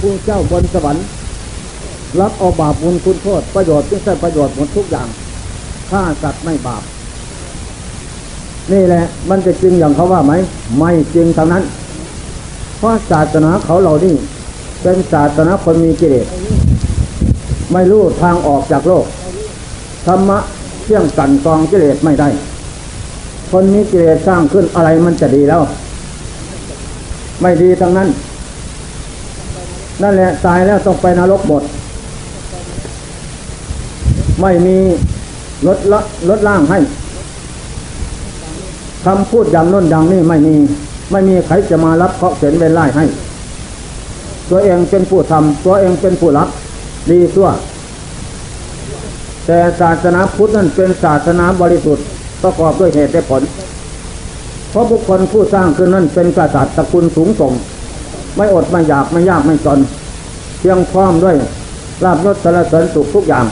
ผู้เจ้าบนสวรรค์รับเอาบาปบุญคุณโทษประโยชน์ที่ใช้ประโยชน์หมดทุกอย่างฆ่าสัตว์ไม่บาป นี่แหละ มันจะจริงอย่างเขาว่าไหม ไม่จริงทางนั้น เพราะศาสนาเขาเรานี่เป็นศาสนาคนมีกิเลสไม่รู้ทางออกจากโลกธรรมะเที่ยงกันกองกิเลสไม่ได้ คนมีกิเลสสร้างขึ้นอะไรมันจะดีแล้ว ไม่ดีทั้งนั้น นั่นแหละตายแล้วต้องไปนรกหมด ไม่มีลดละลดล่างให้คำพูดอย่างน้นอย่างนี้ไม่มี ไม่มีใครจะมารับเคาะเข็นเวรไล่ให้ ตัวเองเป็นผู้ทำตัวเองเป็นผู้รับ ดีตัวแต่ศาสนาพุทธนั้นเป็นศาสนาบริสุทธิ์ประกอบด้วยเหตุและผล เพราะบุคคลผู้สร้างขึ้นนั้นเป็นกษัตริย์ตระกูลสูงส่ง ไม่อดไม่อยากไม่ยากไม่จนเพียงพร้อมด้วยลาบยศสารเสริญสุขทุกอย่าง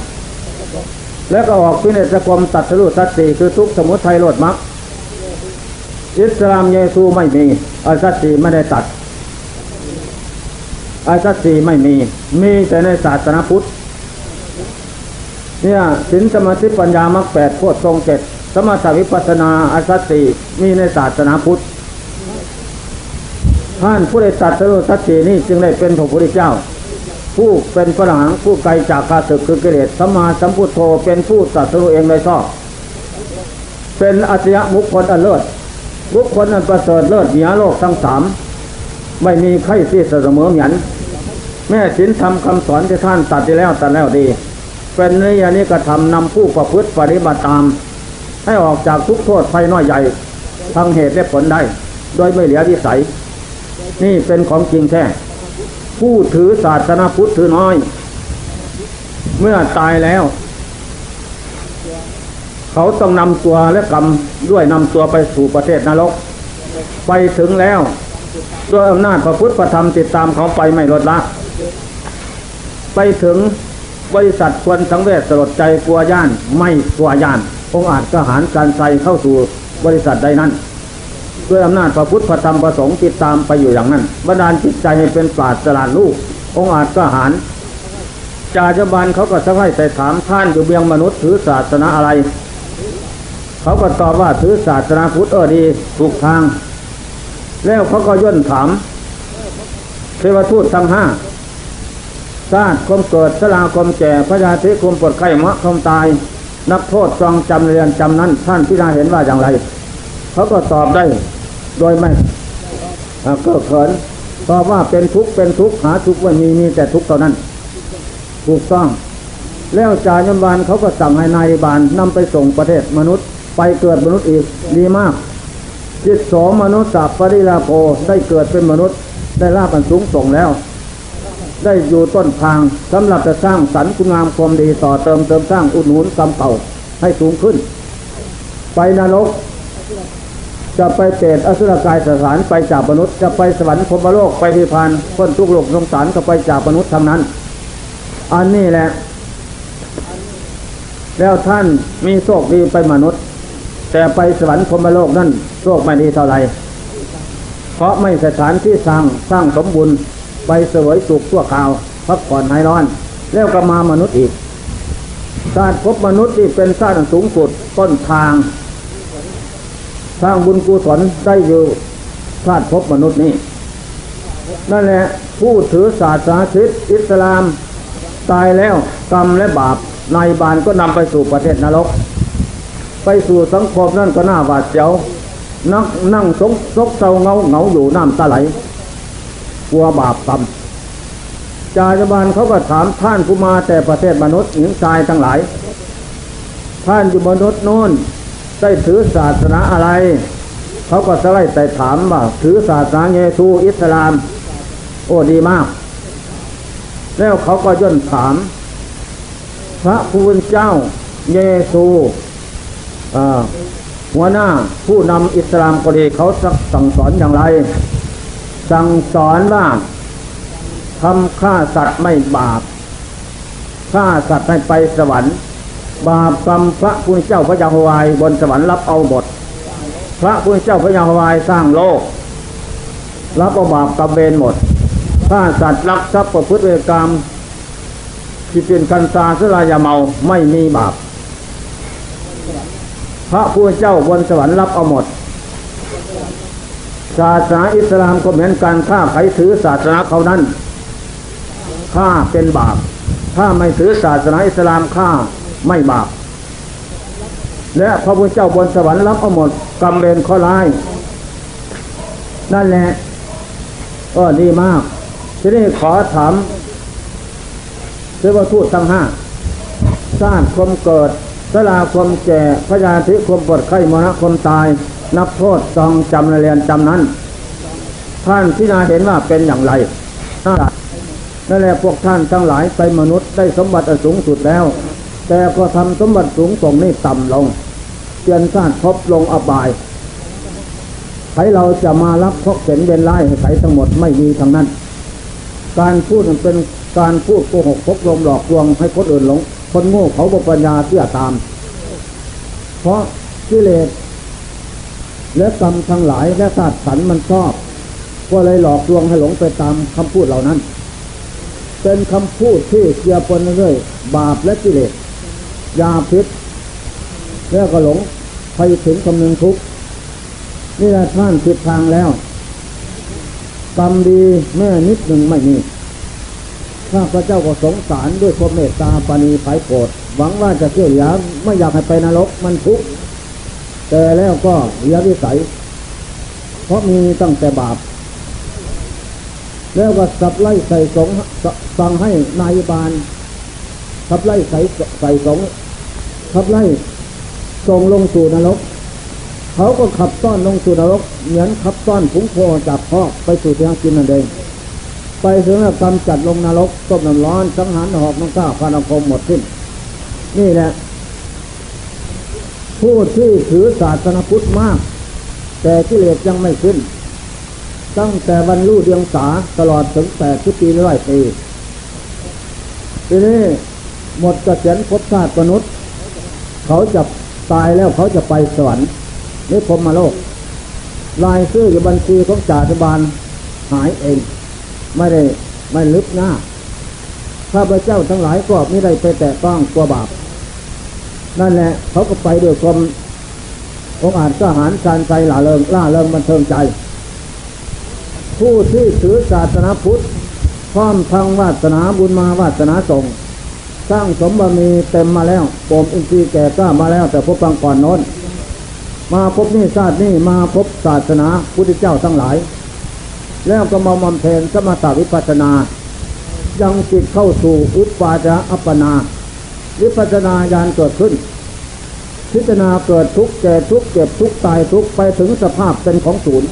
แล้วก็ออกพิเนศกรมตัดสรุสัตสีคือทุกสมุทัยโลดมักอิสลามเยซูไม่มีอัสัตสีไม่ได้ตัดอัสัตสีไม่มี มีแต่ในศาสนาพุทธเนี่ยสินสมาธิปัญญามรรคแปดโคตรทรงเจ็ดสมถวิปัสนาอัสัตสีมีในศาสนาพุทธ ท่านผู้ได้ตัดสรุสัตสีนี้จึงได้เป็นพระพุทธเจ้า ผู้เป็นพระหังผู้ไกลจากข้าศึกคือกิเลสสมมาสัมพุทโธเป็นผู้ตัดสรุเองโดยชอบเป็นอัจฉริยะบุคคลอันเลิศบุคคลอันประเสริฐเลิศเหนือโลกทั้งสามไม่มีใครที่เสมอเหมือนแม่สินทำคำสอนที่ท่านตัดไปแล้วตัดแล้วดี เป็นนิยานิกระทำนำผู้ประพฤติปฏิบัติตาม ให้ออกจากทุกโทษภัยน้อยใหญ่ทั้งเหตุและผลได้ โดยไม่เหลือวิสัย นี่เป็นของจริงแท้ผู้ถือศาสนาพุทธถือน้อย เมื่อตายแล้ว เขาต้องนำตัวและกรรมด้วยนำตัวไปสู่ประเทศนรก ไปถึงแล้ว ด้วยอำนาจพระพุทธพระธรรมติดตามเขาไปไม่ลดละ ไปถึงบริษัทควรสังเวชสลดใจกลัวย่านไม่กลัวย่านองอาจกระหารการใส่เข้าสู่บริษัทใดนั้น ด้วยอำนาจพระพุทธพระธรรมพระสงฆ์ติดตามไปอยู่อย่างนั้นบันดาลจิตใจให้เป็นปราดสลาดลูก องอาจกระหารจาจบาลเขาก็สักให้แต่ถามท่านอยู่เบียงมนุษย์ถือศาสนาอะไร เขาก็ตอบว่าถือศาสนาพุทธเออดีถูกทาง แล้วเขาก็ย่นถามเทวทูตทั้งห้าชาติคมเกิดสลาคมแก่พระยาธิคมปวดไข้มะคมตาย นักโทษจองจำเรียนจำนั้น ท่านพิจารณาเห็นว่าอย่างไร เขาก็ตอบได้ โดยไม่อ่าก็เขินตอบว่าเป็นทุกข์เป็นทุกข์หาทุกข์ไม่มีมีแต่ทุกข์เท่านั้น ถูกต้อง แล้วจายมบาลเขาก็สั่งให้นายบาลนำไปส่งประเทศมนุษย์ ไปเกิดมนุษย์อีกดีมากจิตสองมนุษย์สัพปริลาโภได้เกิดเป็นมนุษย์ ได้ลาบันสูงส่งแล้ว ได้อยู่ต้นทางสำหรับจะสร้างสรรค์คุณงามความดีต่อเติมเติมสร้างอุดหนุนกรรมเก่าให้สูงขึ้น ไปนรก จะไปเปรตอสุรกายสถานไปจากมนุษย์ จะไปสวรรค์พรมโลกไปพิพานพ้นทุกข์โลกสงสารก็ไปจากมนุษย์ทั้งนั้น อันนี้แหละ แล้วท่านมีโชคดีไปมนุษย์ แต่ไปสวรรค์พรมโลกนั่นโชคไม่ดีเท่าไหร่เพราะไม่สถานที่สร้างสร้างสมบูรณ์ไปเสวยสุขชั่วคราวพักผ่อนหายร้อน แล้วก็มามนุษย์อีกชาติพบมนุษย์ที่เป็นชาติสูงสุดต้นทาง สร้างบุญกุศลได้อยู่ชาติพบมนุษย์นี้ นั่นแหละผู้ถือศาสนาคริสต์อิสลาม ตายแล้วกรรมและบาปในบานก็นำไปสู่ประเทศนรก ไปสู่สังคมนั่นก็น่าหวาดเสียวนั่งนั่งซกซกเศร้าเงาเงาอยู่น้ำตาไหลกลัวบาปกรรมจาจบาลเขาก็ถามท่านผู้มาแต่ประเทศมนุษย์หญิงชายทั้งหลาย ท่านอยู่มนุษย์โน้น ได้ถือศาสนาอะไร เขาก็สไลด์แต่ถามว่าถือศาสนาเยซูอิสลาม โอ้ดีมาก แล้วเขาก็ย่นถาม พระผู้เป็นเจ้าเยซูหัวหน้าผู้นำอิสลามก็ดีเขาสักสั่งสอนอย่างไร สั่งสอนว่าทำฆ่าสัตว์ไม่บาปฆ่าสัตว์ให้ไปสวรรค์ บาปกรรมพระพุทธเจ้าพระยาฮวายบนสวรรค์รับเอาหมดพระพุทธเจ้าพระยาฮวายสร้างโลก รับเอาบาปกรรมเวรหมดฆ่าสัตว์ลักทรัพย์ประพฤติเวรกรรมที่เป็นคันตาสลายาเมาไม่มีบาป พระผู้เจ้าบนสวรรค์รับเอาหมด ศาสนาอิสลามก็เหมือนกันถ้าใครถือศาสนาเขานั้นฆ่าเป็นบาป ถ้าไม่ถือศาสนาอิสลามฆ่า ไม่บาปและพระพุทธเจ้าบนสวรรค์รับเอาหมดกรรมเวรข้อร้าย นั่นแหละก็ดีมากทีนี้ขอถามเทวทูตทั้งห้าสร้างความเกิดสลาความแก่พยาธิความปวดไข้มรณะความตาย นับโทษจองจำเรียนจำนั้น ท่านที่นาเห็นว่าเป็นอย่างไรนั่นแหละพวกท่านทั้งหลายไปมนุษย์ได้สมบัติอสูงสุดแล้ว แต่ก็ทำสมบัติสูงส่งนี่ต่ำลงเปลี่ยนชาติพบลงอบายใครเราจะมารับพกเข็นเบนไล่ให้ใครทั้งหมดไม่มีทางนั้น การพูดมันเป็นการพูดโกหกพกลมหลอกลวงให้คนอื่นหลง คนโง่เขาบปัญญาเชื่อตาม เพราะกิเลสและกรรมทั้งหลายและศาสตร์สันมันชอบ ก็เลยหลอกลวงให้หลงไปตามคำพูดเหล่านั้น เป็นคำพูดที่เกี่ยวปนเรื่อยบาปและกิเลส ยาพิษแล้วก็หลงไปถึงคำนึงทุกนี่แหละท่านผิดทางแล้วกรรมดีแม่นิดหนึ่งไม่มีข้าพระเจ้าก็สงสารด้วยความเมตตาปานีไผ่โกรธหวังว่าจะเชื่อเหลือไม่อยากให้ไปนรกมันทุกข์แต่แล้วก็เหลือวิสัย เพราะมีตั้งแต่บาป แล้วก็สับไล่ใส่สงสั่งให้นายบาล ขับไล่ใส่ใส่สงขับไล่ส่งลงสู่นรก เขาก็ขับต้อนลงสู่นรก เหมือนขับต้อนผงโคจากพ่อไปสู่ที่กินนั่นเอง ไปถึงแล้วกำจัดลงนรกต้มน้ำร้อนสังหารหอกน้ำข้าพานาคมหมดสิ้น นี่แหละผู้ที่ถือศาสนาพุทธมาก แต่กิเลสยังไม่ขึ้น ตั้งแต่บรรลุเดียงสาตลอดถึงแปดสิบปีร้อยปีทีนี้ หมดกระเสียนภพชาติมนุษย์ เขาจะตายแล้วเขาจะไปสวรรค์นี่พรหมโลก ลายชื่ออยู่บัญชีของจ่าธิบาลหายเอง ไม่ได้ไม่ลึกหน้าข้าพเจ้าทั้งหลายก็ไม่ได้ไปแตะต้องตัวบาป นั่นแหละ เขาก็ไปด้วยความองอาจกหารการใจหล่าเริงล่าเริงบันเทิงใจ ผู้ที่ถือศาสนาพุทธพร้อมทางวาสนาบุญมาวาสนาส่ง สร้างสมบมีเต็มมาแล้วปมอินทรีย์แก่กล้ามาแล้ว แต่พบฟังก่อนโน้น มาพบนี่ชาตินี่มาพบศาสนาพุทธเจ้าทั้งหลาย แล้วก็มาบำเพ็ญสมถวิปัสนา ยังจิตเข้าสู่อุปาจาอัปปนาวิปัสนาญาณเกิดขึ้น พิจารณาเกิดทุกข์แก่ทุกข์เก็บทุกข์ตายทุกข์ไปถึงสภาพเป็นของศูนย์